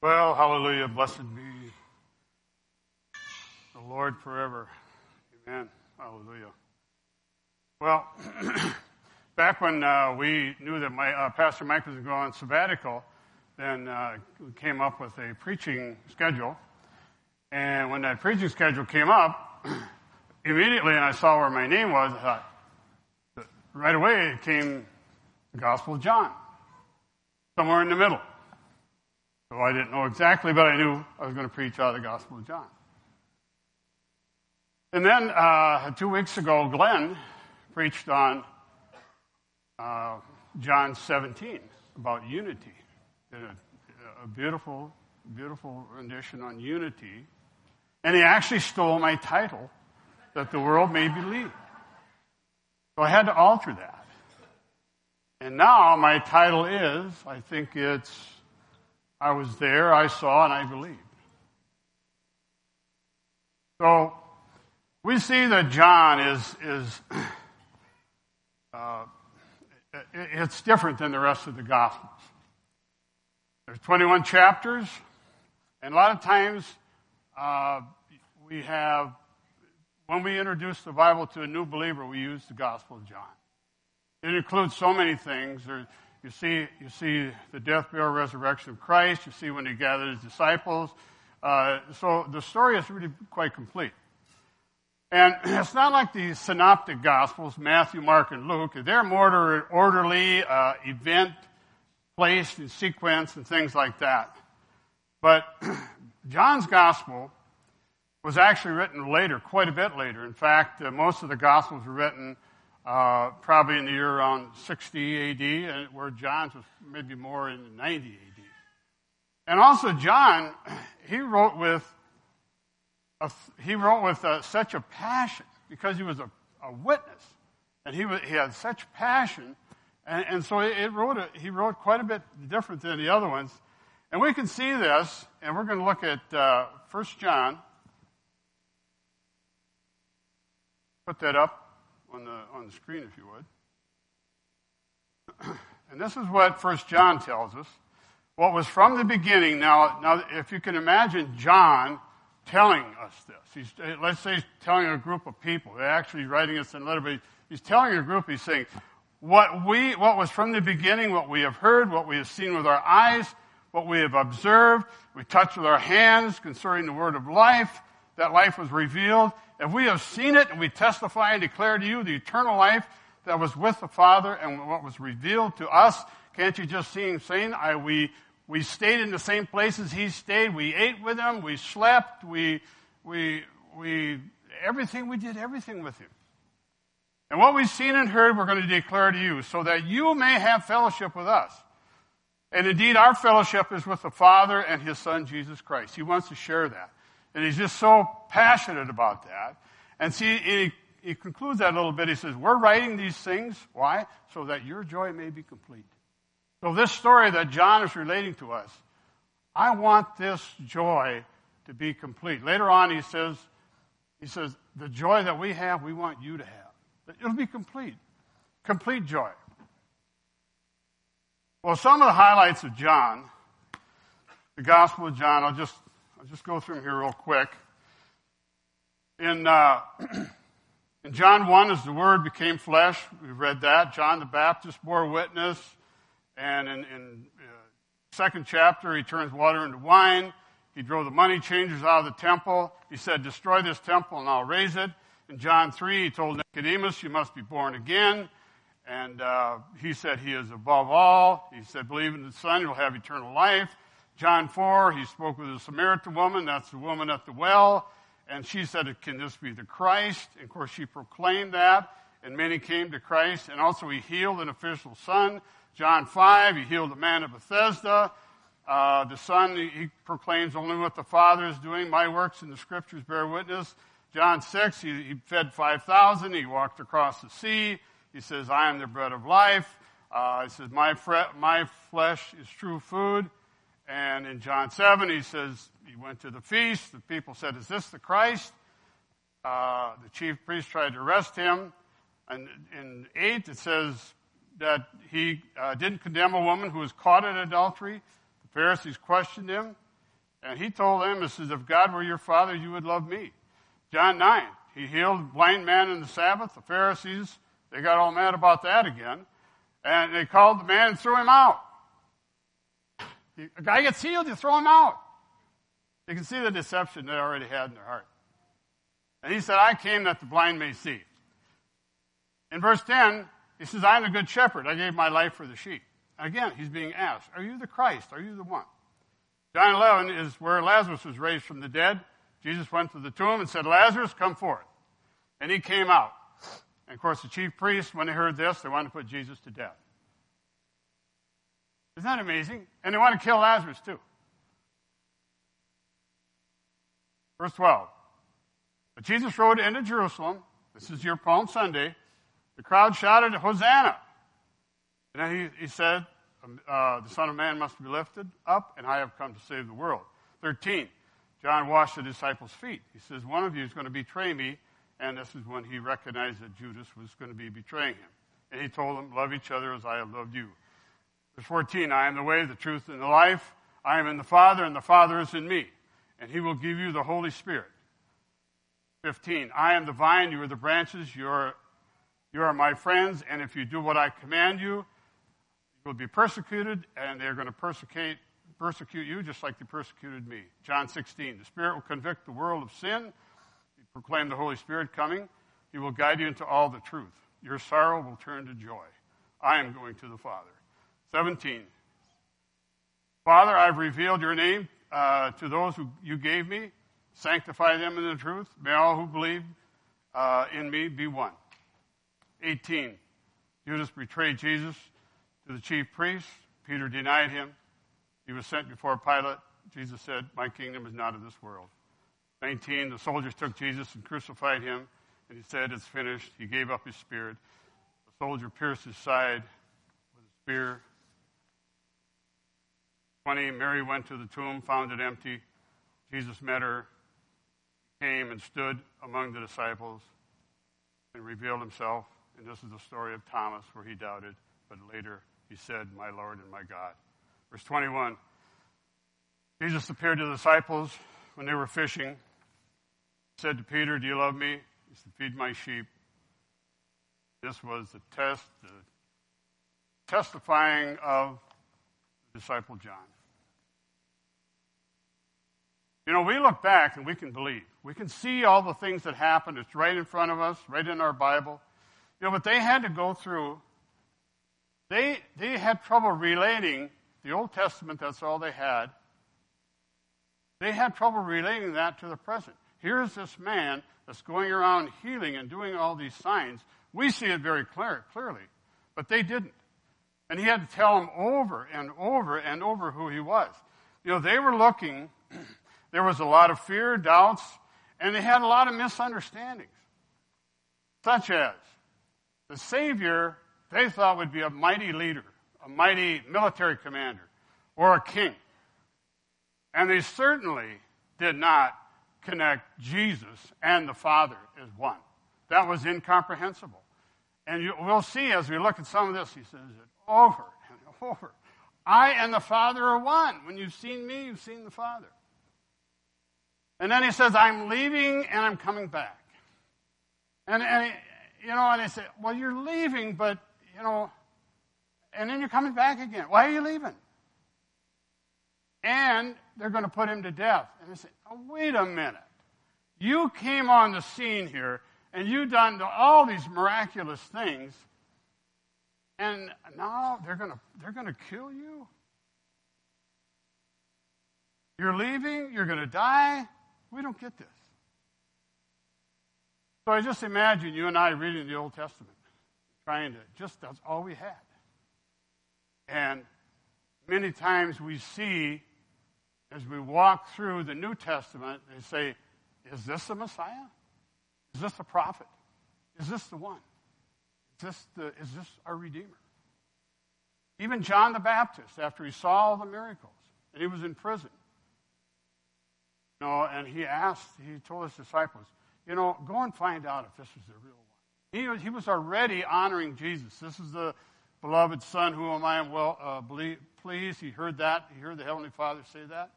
Well, hallelujah. Blessed be the Lord forever. Amen. Hallelujah. Well, back when uh, we knew that my uh, Pastor Mike was going on sabbatical, then uh, we came up with a preaching schedule. And when that preaching schedule came up, immediately, and I saw where my name was, I thought, right away it came the Gospel of John, somewhere in the middle. So I didn't know exactly, but I knew I was going to preach out of the Gospel of John. And then uh, two weeks ago, Glenn preached on uh, John 17 about unity. Did a, a beautiful, beautiful rendition on unity. And he actually stole my title, that the world may believe. So I had to alter that. And now my title is, I think it's I was there, I saw, and I believed. So we see that John is is uh, it's different than the rest of the Gospels. There's 21 chapters, and a lot of times uh, we have when we introduce the Bible to a new believer, we use the Gospel of John. It includes so many things. There, you see, you see the death, burial, resurrection of Christ. You see when he gathered his disciples. Uh, so the story is really quite complete. And it's not like the synoptic gospels, Matthew, Mark, and Luke. They're more orderly, uh, event placed in sequence and things like that. But John's gospel was actually written later, quite a bit later. In fact, uh, most of the gospels were written uh, probably in the year around 60 AD, and where John's was maybe more in 90 AD. And also, John, he wrote with a, he wrote with uh, such a passion because he was a, a witness, and he was, he had such passion, and, and so it wrote a, he wrote quite a bit different than the other ones. And we can see this, and we're going to look at uh, 1 John. Put that up on the, screen, if you would. And this is what First John tells us. What was from the beginning. Now, now, if you can imagine John telling us this, he's, eh, let's say he's telling a group of people. They're actually writing this in letter, but he's telling a group. He's saying, "What we, what was from the beginning, what we have heard, what we have seen with our eyes, what we have observed, we touched with our hands concerning the word of life. That life was revealed, if we have seen it and we testify and declare to you the eternal life that was with the Father and what was revealed to us, can't you just see him saying, I, we, we stayed in the same places he stayed. We ate with him. We slept. We, we, we, everything, we did everything with him. And what we've seen and heard, we're going to declare to you so that you may have fellowship with us. And indeed, our fellowship is with the Father and his Son, Jesus Christ. He wants to share that. And he's just so passionate about that. And see, he, he concludes that a little bit. He says, We're writing these things. Why? So that your joy may be complete. So, this story that John is relating to us, I want this joy to be complete. Later on, he says, he says, the joy that we have, we want you to have. It'll be complete. Complete joy. Well, some of the highlights of John, the Gospel of John, I'll just I'll just go through them here real quick. In, uh, in John 1, as the Word became flesh, we read that. John the Baptist bore witness. And in, in uh, second chapter, he turns water into wine. He drove the money changers out of the temple. He said, Destroy this temple and I'll raise it. In John 3, he told Nicodemus, You must be born again. And uh, he said, He is above all. He said, Believe in the Son, you'll have eternal life. John 4, he spoke with a Samaritan woman. That's the woman at the well. And she said, Can this be the Christ? And of course, she proclaimed that. And many came to Christ. And also, he healed an official son. John 5, he healed a man of Bethesda. Uh, the son, he, proclaims only what the Father is doing. My works in the scriptures bear witness. John 6, he, he fed 5,000. He walked across the sea. He says, I am the bread of life. Uh, he says, my, fre- my flesh is true food. And in John 7, he says, he went to the feast. The people said, Is this the Christ? Uh, the chief priest tried to arrest him. And in 8, it says that he uh, didn't condemn a woman who was caught in adultery. The Pharisees questioned him. And he told them, He says, If God were your father, you would love me. John 9, he healed a blind man in the Sabbath. The Pharisees, they got all mad about that again. And they called the man and threw him out. A guy gets healed, you throw him out. You can see the deception they already had in their heart. And he said, I came that the blind may see. In verse 10, he says, I'm the good shepherd. I gave my life for the sheep. And Again, he's being asked, Are you the Christ? Are you the one? John 11 is where Lazarus was raised from the dead. Jesus went to the tomb and said, Lazarus, come forth. And he came out. And of course, the chief priests, when they heard this, they wanted to put Jesus to death. Isn't that amazing? And they want to kill Lazarus too. Verse 12. But Jesus rode into Jerusalem. This is your Palm Sunday. The crowd shouted, Hosanna! And then he, he said, um, uh, The Son of Man must be lifted up, and I have come to save the world. 13. John washed the disciples' feet. He says, One of you is going to betray me. And this is when he recognized that Judas was going to be betraying him. And he told them, Love each other as I have loved you. Verse 14 I am the way, the truth, and the life. I am in the Father, and the Father is in me. And he will give you the Holy Spirit. 15 I am the vine, you are the branches. You are, you are my friends, and if you do what I command you, you will be persecuted, and they're going to persecute, persecute you just like they persecuted me. John 16 The Spirit will convict the world of sin. You proclaim the Holy Spirit coming. He will guide you into all the truth. Your sorrow will turn to joy. I am going to the Father. 17. Father, I've revealed your name uh, to those who you gave me. Sanctify them in the truth. May all who believe uh, in me be one. 18. Judas betrayed Jesus to the chief priests. Peter denied him. He was sent before Pilate. Jesus said, My kingdom is not of this world. 19. The soldiers took Jesus and crucified him. And he said, It's finished. He gave up his spirit. The soldier pierced his side with a spear. 20, Mary went to the tomb, found it empty. Jesus met her, came and stood among the disciples and revealed himself. And this is the story of Thomas where he doubted, but later he said, My Lord and my God. Verse 21 Jesus appeared to the disciples when they were fishing. He said to Peter, Do you love me? He said, Feed my sheep. This was the test, the testifying of the disciple John. You know, we look back and we can believe. We can see all the things that happened. It's right in front of us, right in our Bible. You know, but they had to go through, they, they had trouble relating the Old Testament, that's all they had. They had trouble relating that to the present. Here's this man that's going around healing and doing all these signs. We see it very clear, clearly, but they didn't. And he had to tell them over and over and over who he was. You know, they were looking there was a lot of fear, doubts, and they had a lot of misunderstandings. Such as the Savior, they thought would be a mighty leader, a mighty military commander, or a king. And they certainly did not connect Jesus and the Father as one. That was incomprehensible. And you, we'll see as we look at some of this, he says it over and over. I and the Father are one. When you've seen me, you've seen the Father. And then he says, I'm leaving and I'm coming back. And, and you know, and they say, well, you're leaving, but, you know, and then you're coming back again. Why are you leaving? And they're going to put him to death. And they say, oh, wait a minute. You came on the scene here and you've done all these miraculous things, and now they're going to, they're going to kill you? You're leaving? You're going to die? We don't get this. So I just imagine you and I reading the Old Testament, trying to, just that's all we had. And many times we see, as we walk through the New Testament, they say, Is this the Messiah? Is this the prophet? Is this the one? Is this, the, is this our Redeemer? Even John the Baptist, after he saw all the miracles, and he was in prison, know, and he asked, he told his disciples, you know, go and find out if this is the real one. He was, he was already honoring Jesus. This is the beloved Son who am I well uh, believe, pleased. He heard that. He heard the Heavenly Father say that.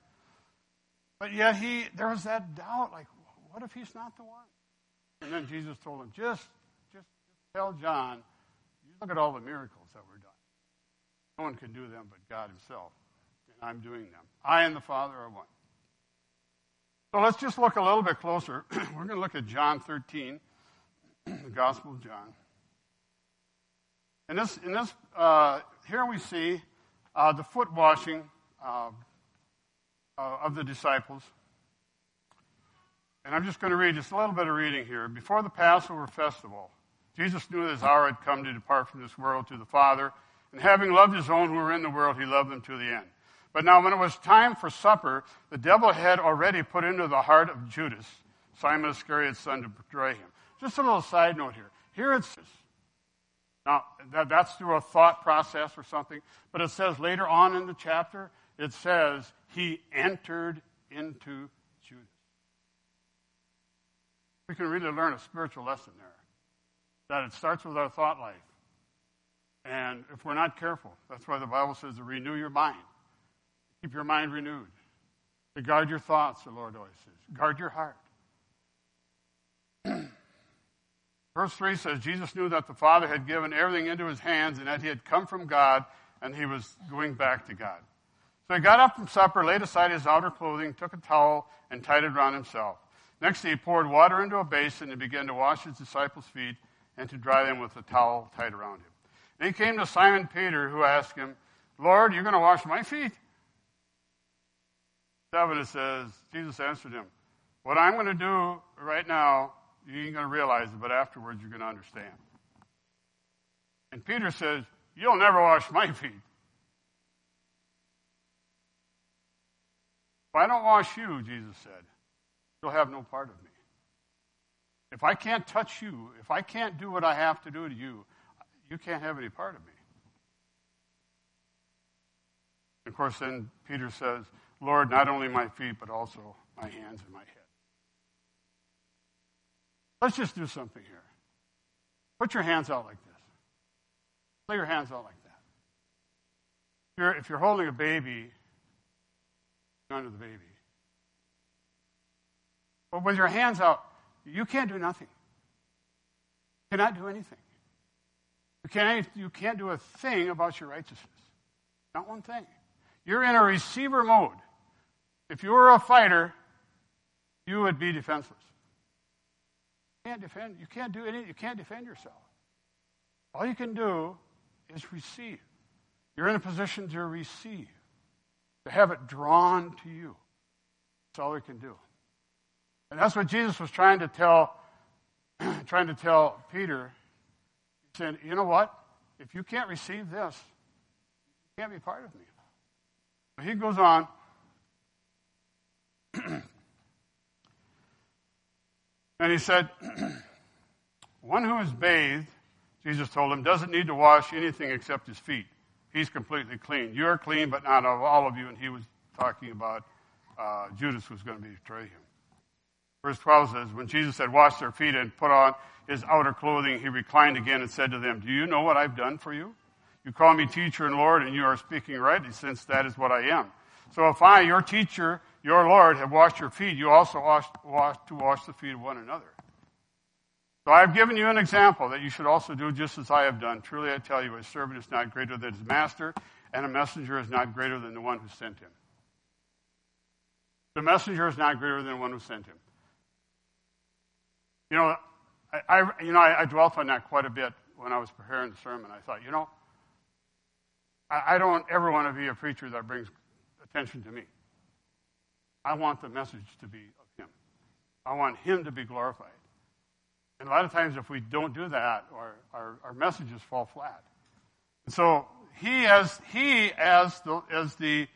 But yet he, there was that doubt, like, what if he's not the one? And then Jesus told him, just, just, just tell John, you look at all the miracles that were done. No one can do them but God himself. And I'm doing them. I and the Father are one. So let's just look a little bit closer. We're going to look at John 13, the Gospel of John. In this, in this uh, here we see uh, the foot washing uh, uh, of the disciples. And I'm just going to read just a little bit of reading here. Before the Passover festival, Jesus knew that his hour had come to depart from this world to the Father. And having loved his own who were in the world, he loved them to the end. But now, when it was time for supper, the devil had already put into the heart of Judas, Simon Iscariot's son, to betray him. Just a little side note here. Here it's now that, that's through a thought process or something, but it says later on in the chapter, it says he entered into Judas. We can really learn a spiritual lesson there. That it starts with our thought life. And if we're not careful, that's why the Bible says to renew your mind. Keep your mind renewed. To guard your thoughts, the Lord always says. Guard your heart. Verse 3 says Jesus knew that the Father had given everything into his hands and that he had come from God and he was going back to God. So he got up from supper, laid aside his outer clothing, took a towel, and tied it around himself. Next, he poured water into a basin and began to wash his disciples' feet and to dry them with a towel tied around him. And he came to Simon Peter, who asked him, Lord, you're going to wash my feet? Seven, it says, Jesus answered him, What I'm going to do right now, you ain't going to realize it, but afterwards you're going to understand. And Peter says, You'll never wash my feet. If I don't wash you, Jesus said, you'll have no part of me. If I can't touch you, if I can't do what I have to do to you, you can't have any part of me. Of course, then Peter says, Lord, not only my feet, but also my hands and my head. Let's just do something here. Put your hands out like this. Lay your hands out like that. If you're, if you're holding a baby, under the baby. But with your hands out, you can't do nothing. You cannot do anything. You can't, you can't do a thing about your righteousness. Not one thing. You're in a receiver mode. If you were a fighter, you would be defenseless. You can't defend. You can't do anything. You can't defend yourself. All you can do is receive. You're in a position to receive, to have it drawn to you. That's all we can do. And that's what Jesus was trying to tell, trying to tell Peter. He said, "You know what? If you can't receive this, you can't be part of me." But he goes on. And he said, One who is bathed, Jesus told him, doesn't need to wash anything except his feet. He's completely clean. You're clean, but not all of you. And he was talking about uh, Judas was going to betray him. Verse 12 says, When Jesus had washed their feet and put on his outer clothing, he reclined again and said to them, Do you know what I've done for you? You call me teacher and Lord, and you are speaking rightly, since that is what I am. So if I, your teacher, your Lord, have washed your feet, you also ought to wash the feet of one another. So I have given you an example that you should also do just as I have done. Truly I tell you, a servant is not greater than his master, and a messenger is not greater than the one who sent him. The messenger is not greater than the one who sent him. You know, I, I you know, I, I, dwelt on that quite a bit when I was preparing the sermon. I thought, you know, I, I don't ever want to be a preacher that brings attention to me. I want the message to be of Him. I want Him to be glorified. And a lot of times, if we don't do that, our, our, our messages fall flat. And so he, as he as the as the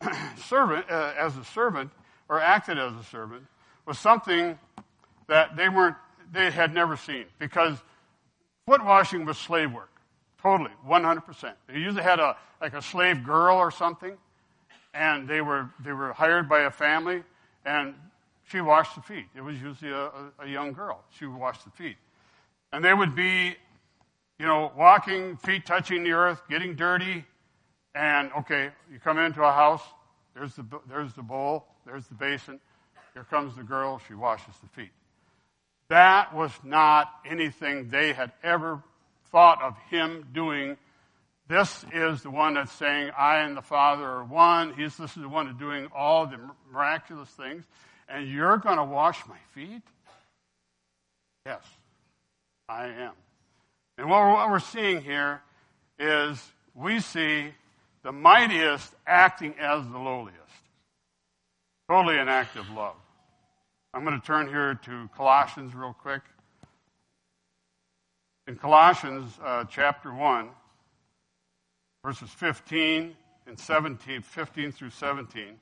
servant, uh, as a servant, or acted as a servant, was something that they weren't, they had never seen because foot washing was slave work, totally, 100%. They usually had a like a slave girl or something and they were, they were hired by a family, and she washed the feet. It was usually a, a, a young girl. She washed the feet. And they would be, you know, walking, feet touching the earth, getting dirty, and okay, you come into a house, There's the, there's the bowl, there's the basin. Here comes the girl, she washes the feet. That was not anything they had ever thought of him doing. This is the one that's saying, I and the Father are one. He's, this is the one that's doing all the miraculous things. And you're going to wash my feet? Yes, I am. And what we're, what we're seeing here is we see the mightiest acting as the lowliest. Totally an act of love. I'm going to turn here to Colossians real quick. In Colossians uh, chapter 1, verses 15 and 17, 15 through 17,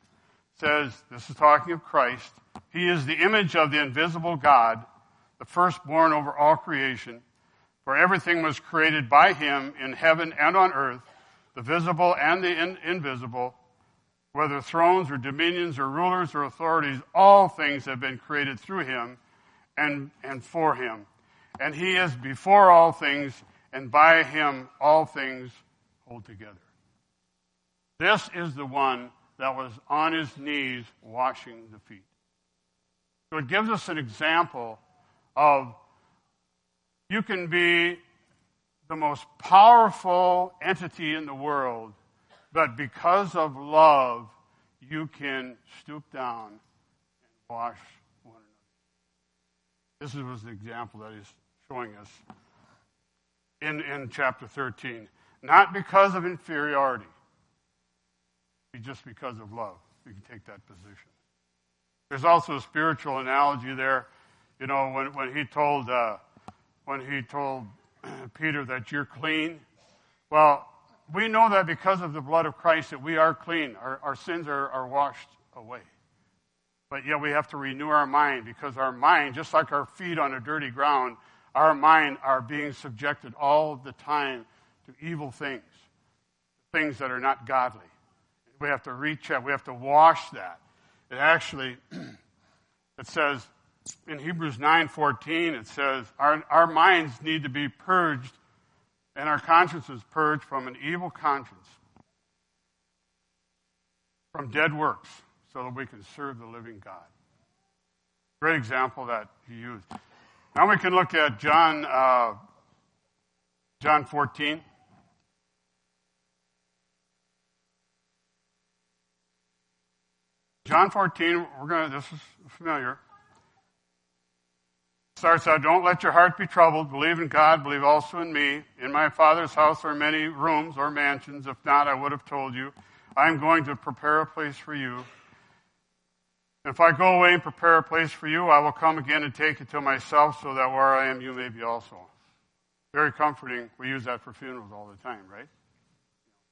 says, this is talking of Christ. He is the image of the invisible God, the firstborn over all creation. For everything was created by him in heaven and on earth, the visible and the in- invisible, whether thrones or dominions or rulers or authorities, all things have been created through him and, and for him. And he is before all things, and by him all things hold together. This is the one that was on his knees washing the feet. So it gives us an example of you can be the most powerful entity in the world, but because of love, you can stoop down and wash one another. This was the example that he's showing us in, in chapter 13. Not because of inferiority, but just because of love. You can take that position. There's also a spiritual analogy there. You know, when, when he told uh, when he told Peter that you're clean. Well, we know that because of the blood of Christ that we are clean. Our, our sins are, are washed away. But yet we have to renew our mind because our mind, just like our feet on a dirty ground, our mind are being subjected all the time to evil things, things that are not godly. We have to reach recheck. We have to wash that. It actually, it says in Hebrews 9:14, it says our, our minds need to be purged and our consciences purged from an evil conscience, from dead works, so that we can serve the living God. Great example that he used. Now we can look at John, uh, John 14. John 14, we're going to, this is familiar. Starts out, don't let your heart be troubled. Believe in God, believe also in me. In my Father's house are many rooms or mansions. If not, I would have told you. I am going to prepare a place for you. If I go away and prepare a place for you, I will come again and take you to myself so that where I am, you may be also. Very comforting. We use that for funerals all the time, right?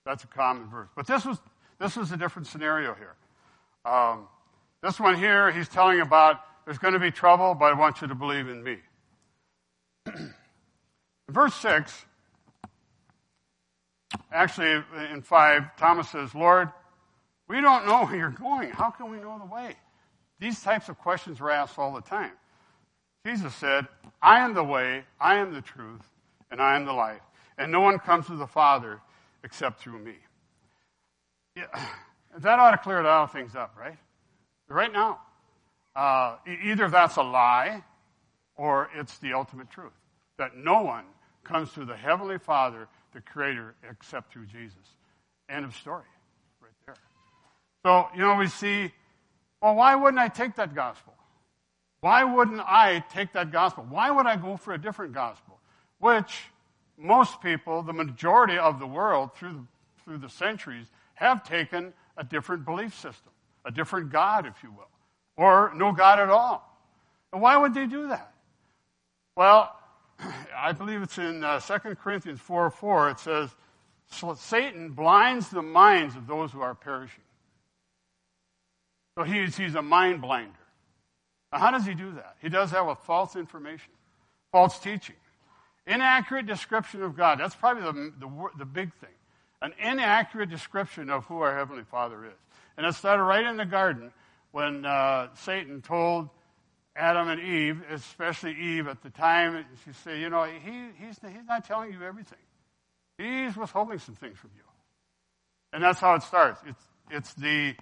That's a common verse. But this was, this was a different scenario here. Um, this one here, he's telling about there's going to be trouble, but I want you to believe in me. Verse 6, actually in 5, Thomas says, Lord, we don't know where you're going. How can we know the way? These types of questions are asked all the time. Jesus said, I am the way, I am the truth, and I am the life. And no one comes to the Father except through me. Yeah, that ought to clear a lot of things up, right? Right now. Uh, either that's a lie or it's the ultimate truth. That no one comes to the Heavenly Father, the Creator, except through Jesus. End of story. Right there. So, you know, we see well, why wouldn't I take that gospel? Why wouldn't I take that gospel? Why would I go for a different gospel? Which most people, the majority of the world through the, through the centuries, have taken a different belief system, a different God, if you will, or no God at all. And why would they do that? Well, I believe it's in uh, 2 Corinthians 4 4. It says, Satan blinds the minds of those who are perishing. So he's, he's a mind blinder. Now, how does he do that? He does that with false information, false teaching, inaccurate description of God. That's probably the, the, the big thing. An inaccurate description of who our Heavenly Father is. And it started right in the garden when uh, Satan told Adam and Eve, especially Eve at the time, she said, You know, he, he's, he's not telling you everything. He's withholding some things from you. And that's how it starts. It's, it's the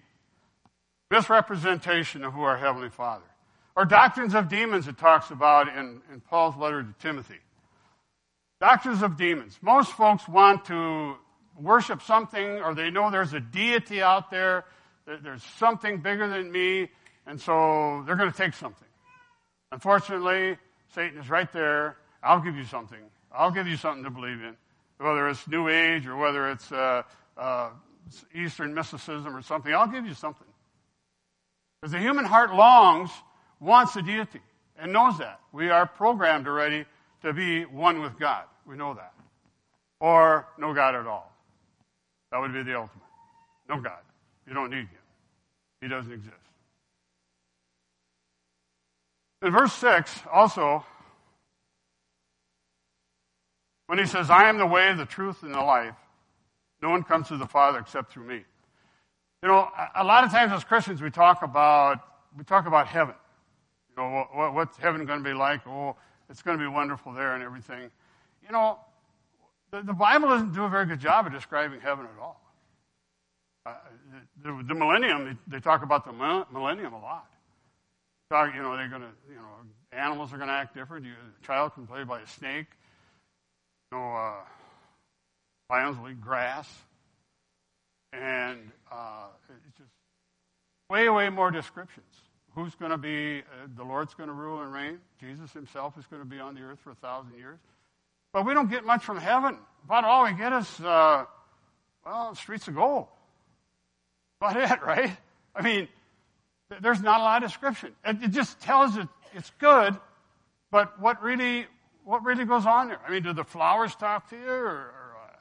misrepresentation of who our Heavenly Father. Or doctrines of demons it talks about in, in Paul's letter to Timothy. Doctrines of demons. Most folks want to worship something or they know there's a deity out there, there's something bigger than me, and so they're going to take something. Unfortunately, Satan is right there. I'll give you something. I'll give you something to believe in, whether it's New Age or whether it's uh, uh, Eastern mysticism or something. I'll give you something. Because the human heart longs, wants a deity, and knows that. We are programmed already to be one with God. We know that. Or no God at all. That would be the ultimate. No God. You don't need Him. He doesn't exist. In verse 6, also, when he says, I am the way, the truth, and the life, no one comes to the Father except through me. You know, a lot of times as Christians we talk about we talk about heaven. You know, what's heaven going to be like? Oh, it's going to be wonderful there and everything. You know, the, the Bible doesn't do a very good job of describing heaven at all. Uh, the, the, millennium, they, they, talk about the millennium a lot. Talk, you know, they're going to, you know, animals are going to act different. You, a child can play by a snake. You know, uh, lions will eat grass. And uh, it's just way, way more descriptions. Who's going to be, uh, the Lord's going to rule and reign. Jesus himself is going to be on the earth for a thousand years. But we don't get much from heaven. About all we get is, uh, well, streets of gold. About it, right? I mean, there's not a lot of description. It, just tells it it's good, but what really, what really goes on there? I mean, do the flowers talk to you, or, or uh,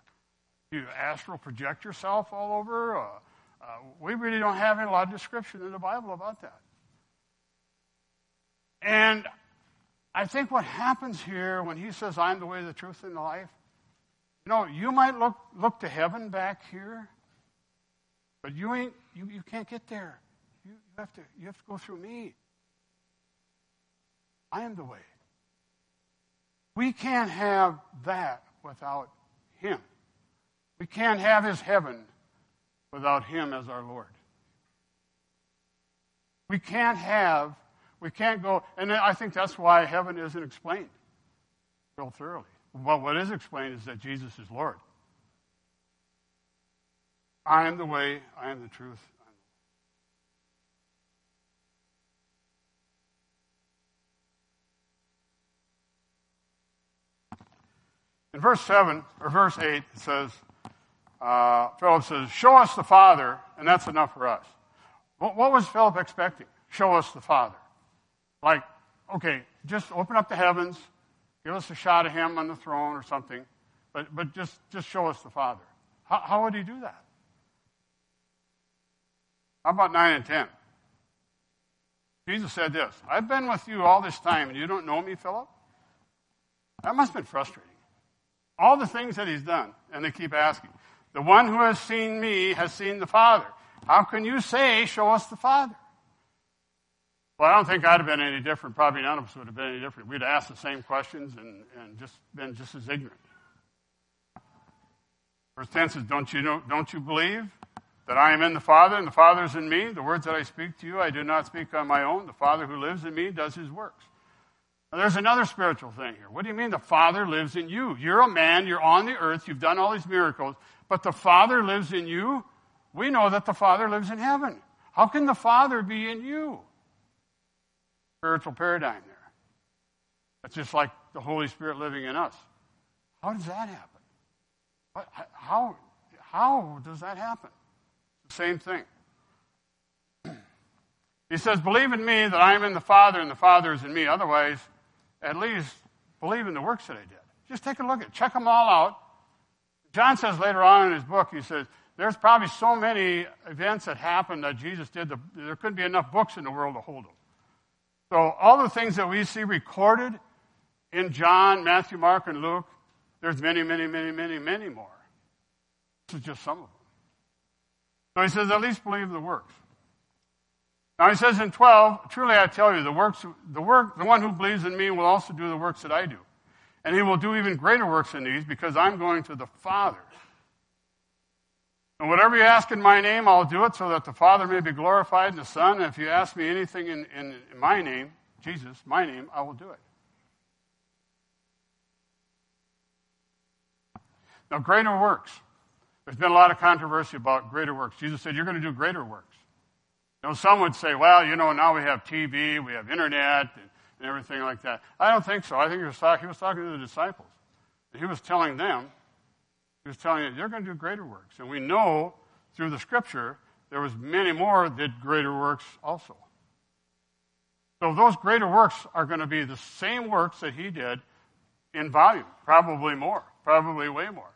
do you astral project yourself all over? Uh, uh, we really don't have a lot of description in the Bible about that. And I think what happens here when he says, I'm the way, the truth, and the life, you know, you might look, look to heaven back here, but you ain't, you, you can't get there. You, you, have to, you have to go through me. I am the way. We can't have that without him. We can't have his heaven without him as our Lord. We can't have we can't go, and I think that's why heaven isn't explained real thoroughly. Well, what is explained is that Jesus is Lord. I am the way, I am the truth. In verse 7, or verse 8, it says, uh, Philip says, Show us the Father, and that's enough for us. What, what was Philip expecting? Show us the Father. Like, okay, just open up the heavens, give us a shot of him on the throne or something, but, but just, just show us the Father. How, how would he do that? How about 9 and 10? Jesus said this I've been with you all this time, and you don't know me, Philip? That must have been frustrating. All the things that he's done, and they keep asking. The one who has seen me has seen the Father. How can you say, Show us the Father? Well, I don't think I'd have been any different. Probably none of us would have been any different. We'd asked the same questions and, and just been just as ignorant. Verse 10 says, don't you, know, don't you believe that I am in the Father and the Father is in me? The words that I speak to you, I do not speak on my own. The Father who lives in me does his works. Now, there's another spiritual thing here. What do you mean the Father lives in you? You're a man, you're on the earth, you've done all these miracles, but the Father lives in you? We know that the Father lives in heaven. How can the Father be in you? Spiritual paradigm there. That's just like the Holy Spirit living in us. How does that happen? What, how, how does that happen? The same thing. He says, Believe in me that I am in the Father and the Father is in me. Otherwise, at least believe in the works that I did. Just take a look at. Check them all out. John says later on in his book, he says, there's probably so many events that happened that Jesus did, that there couldn't be enough books in the world to hold them. So, all the things that we see recorded in John, Matthew, Mark, and Luke, there's many, many, many, many, many more. This is just some of them. So he says, at least believe the works. Now he says in 12, truly I tell you, the works, the work, the one who believes in me will also do the works that I do. And he will do even greater works than these because I'm going to the Father. And whatever you ask in my name, I'll do it so that the Father may be glorified in the Son. And if you ask me anything in, in, in my name, Jesus, my name, I will do it. Now, greater works. There's been a lot of controversy about greater works. Jesus said, You're going to do greater works. You know, some would say, Well, you know, now we have TV, we have internet, and, and everything like that. I don't think so. I think he was, talk, he was talking to the disciples. He was telling them, He was telling them, You're going to do greater works. And we know through the scripture there was many more that greater works also. So those greater works are going to be the same works that he did in volume, probably more, probably way more.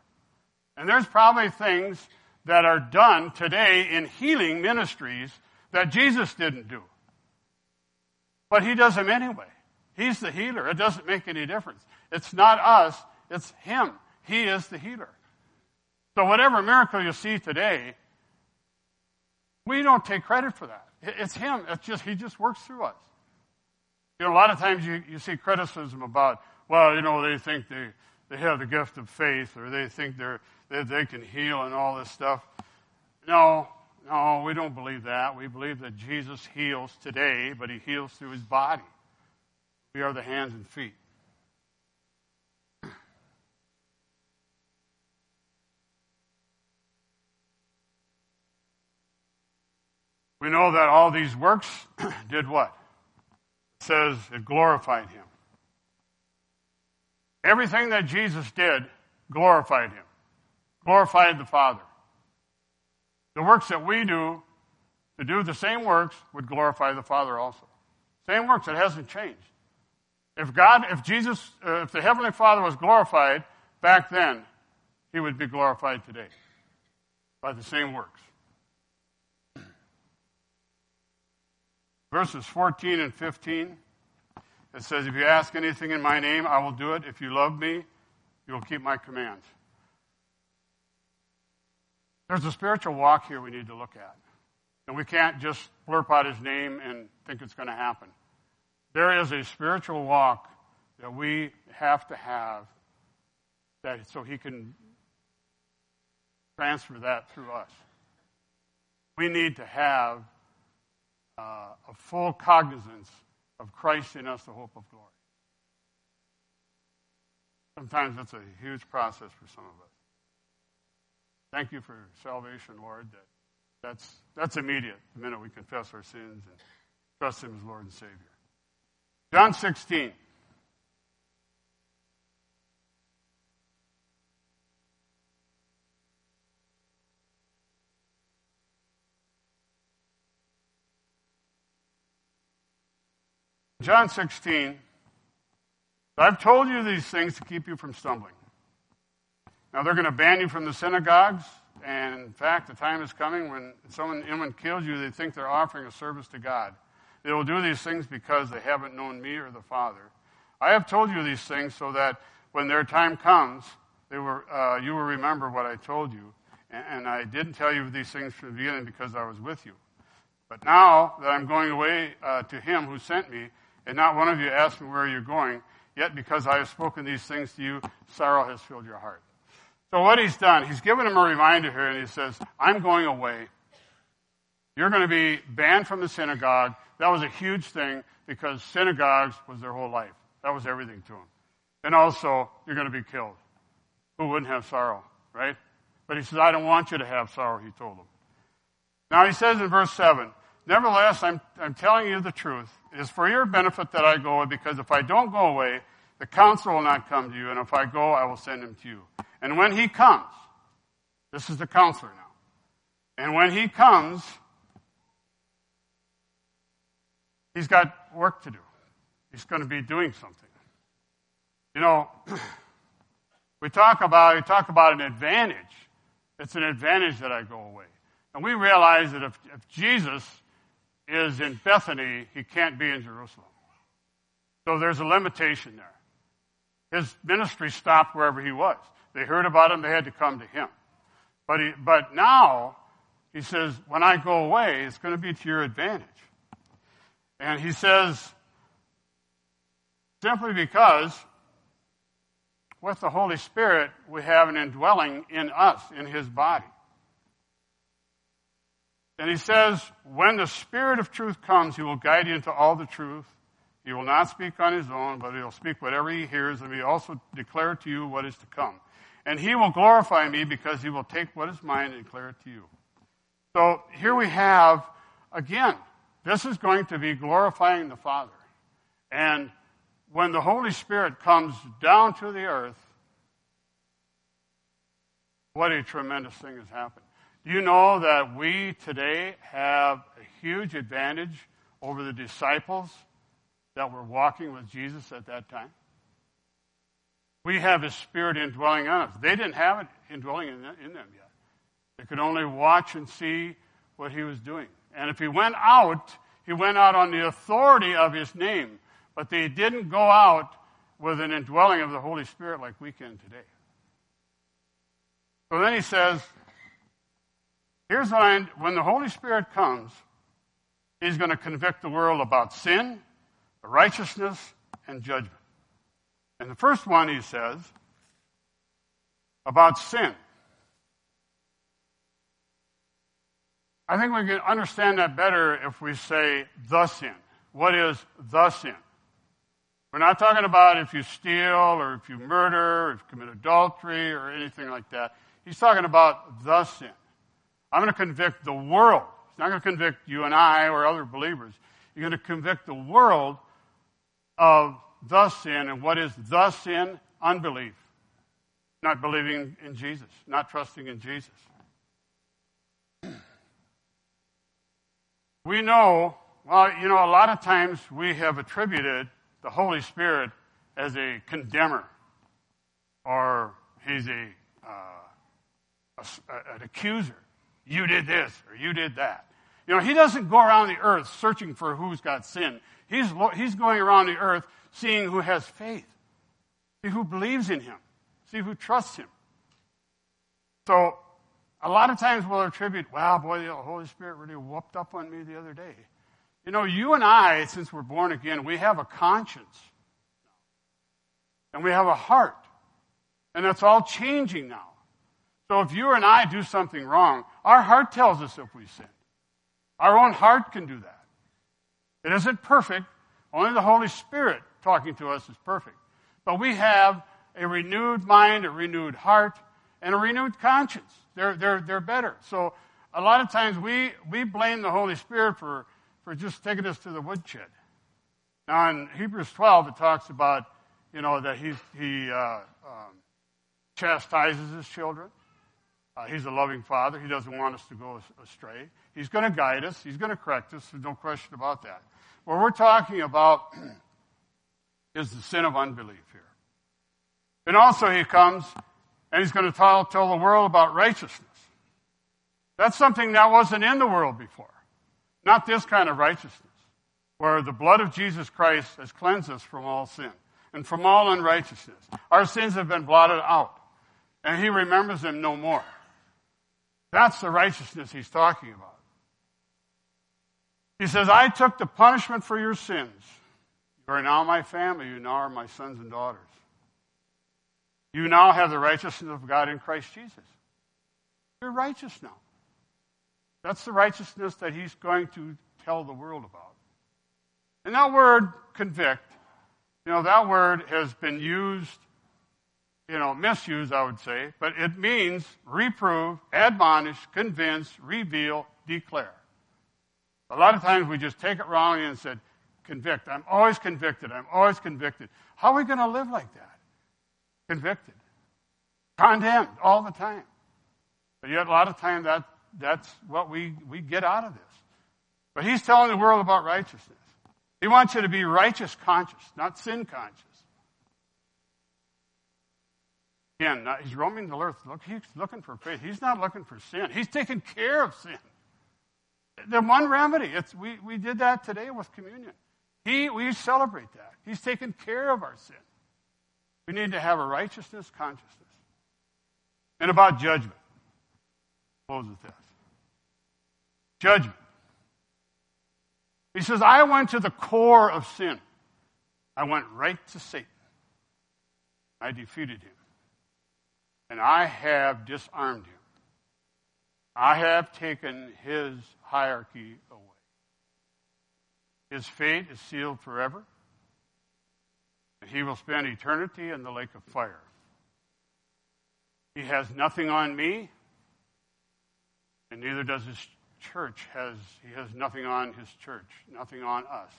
And there's probably things that are done today in healing ministries that Jesus didn't do. But he does them anyway. He's the healer. It doesn't make any difference. It's not us, it's him. He is the healer. So whatever miracle you see today, we don't take credit for that. It's him. It's just he just works through us. You know, a lot of times you, you see criticism about, well, you know, they think they, they have the gift of faith or they think they're that they can heal and all this stuff. No, no, we don't believe that. We believe that Jesus heals today, but he heals through his body. We are the hands and feet. We know that all these works did what? It says it glorified him. Everything that Jesus did glorified him glorified the Father. The works that we do, to do the same works, would glorify the Father also. Same works, it hasn't changed. If God, if Jesus, uh, if the Heavenly Father was glorified back then, He would be glorified today by the same works. Verses 14 and 15, it says, If you ask anything in my name, I will do it. If you love me, you will keep my commands. There's a spiritual walk here we need to look at. And we can't just blurp out his name and think it's going to happen. There is a spiritual walk that we have to have that so he can transfer that through us. We need to have uh, a full cognizance of Christ in us, the hope of glory. Sometimes that's a huge process for some of us. Thank you for salvation, Lord. That that's that's immediate the minute we confess our sins and trust Him as Lord and Savior. John 16. John 16, I've told you these things to keep you from stumbling. Now they're going to ban you from the synagogues, and in fact, the time is coming when someone, anyone kills you, they think they're offering a service to God. They will do these things because they haven't known me or the Father. I have told you these things so that when their time comes, they will, uh, you will remember what I told you. And, and I didn't tell you these things from the beginning because I was with you. But now that I'm going away uh, to him who sent me, and not one of you asked me where you're going, yet because I have spoken these things to you, sorrow has filled your heart. So what he's done, he's given him a reminder here and he says, I'm going away. You're going to be banned from the synagogue. That was a huge thing because synagogues was their whole life. That was everything to them. And also, you're going to be killed. Who wouldn't have sorrow, right? But he says, I don't want you to have sorrow, he told them. Now he says in verse 7, Nevertheless, I'm, I'm telling you the truth. It is for your benefit that I go, because if I don't go away, the counselor will not come to you, and if I go, I will send him to you. And when he comes, this is the counselor now. And when he comes, he's got work to do. He's going to be doing something. You know, we talk about we talk about an advantage. It's an advantage that I go away. And we realize that if, if Jesus is in Bethany, he can't be in Jerusalem. So there's a limitation there. His ministry stopped wherever he was. They heard about him, they had to come to him. But, he, but now, he says, when I go away, it's going to be to your advantage. And he says, simply because with the Holy Spirit, we have an indwelling in us, in his body. And he says, when the Spirit of truth comes, he will guide you into all the truth. He will not speak on his own, but he'll speak whatever he hears, and he will also declare to you what is to come. And he will glorify me because he will take what is mine and declare it to you. So here we have, again, this is going to be glorifying the Father. And when the Holy Spirit comes down to the earth, what a tremendous thing has happened. You know that we today have a huge advantage over the disciples that were walking with Jesus at that time? We have His Spirit indwelling on us. They didn't have it indwelling in them yet. They could only watch and see what He was doing. And if He went out, He went out on the authority of His name. But they didn't go out with an indwelling of the Holy Spirit like we can today. So then He says, Here's I, when the Holy Spirit comes, He's going to convict the world about sin, righteousness, and judgment. And the first one, he says, about sin. I think we can understand that better if we say the sin. What is the sin? We're not talking about if you steal or if you murder or if you commit adultery or anything like that. He's talking about the sin. I'm going to convict the world. He's not going to convict you and I or other believers. You're going to convict the world of the sin. And what is the sin? Unbelief. Not believing in Jesus, not trusting in Jesus. We know, well, you know, a lot of times we have attributed the Holy Spirit as a condemner or he's a, uh, a, an accuser. You did this or you did that. You know, he doesn't go around the earth searching for who's got sin. He's, he's going around the earth seeing who has faith, see who believes in him, see who trusts him. So, a lot of times we'll attribute, wow, boy, the Holy Spirit really whooped up on me the other day. You know, you and I, since we're born again, we have a conscience. And we have a heart. And that's all changing now. So if you and I do something wrong, our heart tells us if we sin. Our own heart can do that. It isn't perfect. Only the Holy Spirit talking to us is perfect. But we have a renewed mind, a renewed heart, and a renewed conscience. They're, they're, they're better. So a lot of times we, we blame the Holy Spirit for, for just taking us to the woodshed. Now in Hebrews 12, it talks about, you know, that he's, he uh, um, chastises his children. Uh, he's a loving father. He doesn't want us to go astray. He's going to guide us. He's going to correct us. There's no question about that. What we're talking about is the sin of unbelief here. And also he comes and he's going to tell, tell the world about righteousness. That's something that wasn't in the world before. Not this kind of righteousness, where the blood of Jesus Christ has cleansed us from all sin and from all unrighteousness. Our sins have been blotted out, and he remembers them no more. That's the righteousness he's talking about. He says, I took the punishment for your sins. You are now my family. You now are my sons and daughters. You now have the righteousness of God in Christ Jesus. You're righteous now. That's the righteousness that he's going to tell the world about. And that word convict, you know, that word has been used, you know, misuse, I would say, but it means reprove, admonish, convince, reveal, declare. A lot of times we just take it wrongly and said, convict. I'm always convicted. I'm always convicted. How are we going to live like that? Convicted. Condemned all the time. But yet a lot of time that, that's what we, we get out of this. But he's telling the world about righteousness. He wants you to be righteous conscious, not sin conscious. Again, he's roaming the earth. Look, he's looking for faith. He's not looking for sin. He's taking care of sin. The one remedy. It's, we, we did that today with communion. He, we celebrate that. He's taken care of our sin. We need to have a righteousness consciousness. And about judgment. Close with this. Judgment. He says, I went to the core of sin. I went right to Satan. I defeated him. And I have disarmed him. I have taken his hierarchy away. His fate is sealed forever, and he will spend eternity in the lake of fire. He has nothing on me, and neither does his church has he has nothing on his church, nothing on us.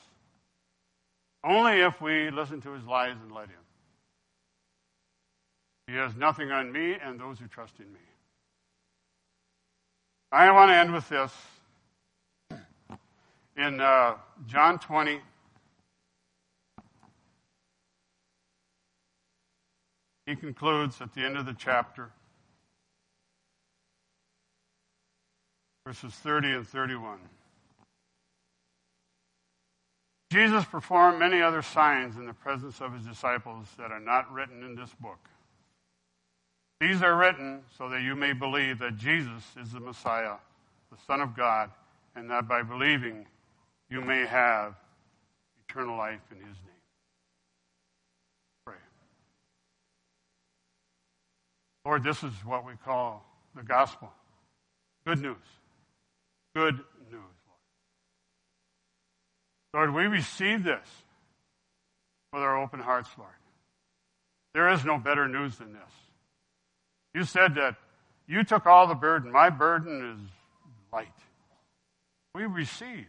Only if we listen to his lies and let him. He has nothing on me and those who trust in me. I want to end with this. In uh, John 20, he concludes at the end of the chapter, verses 30 and 31. Jesus performed many other signs in the presence of his disciples that are not written in this book. These are written so that you may believe that Jesus is the Messiah, the Son of God, and that by believing you may have eternal life in his name. Pray. Lord, this is what we call the gospel. Good news. Good news, Lord. Lord, we receive this with our open hearts, Lord. There is no better news than this. You said that you took all the burden. My burden is light. We receive.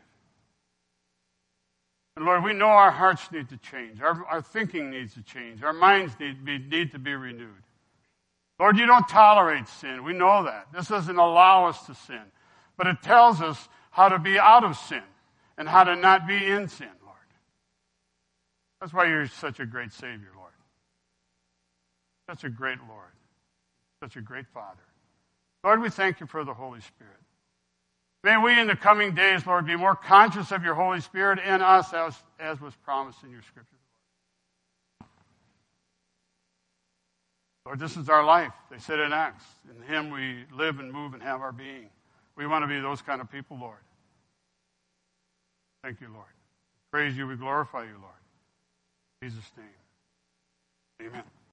And Lord, we know our hearts need to change. Our, our thinking needs to change. Our minds need, be, need to be renewed. Lord, you don't tolerate sin. We know that. This doesn't allow us to sin. But it tells us how to be out of sin and how to not be in sin, Lord. That's why you're such a great Savior, Lord. Such a great Lord such a great Father. Lord, we thank you for the Holy Spirit. May we in the coming days, Lord, be more conscious of your Holy Spirit in us as, as was promised in your scripture. Lord, this is our life. They said in Acts. In him we live and move and have our being. We want to be those kind of people, Lord. Thank you, Lord. Praise you. We glorify you, Lord. In Jesus' name. Amen.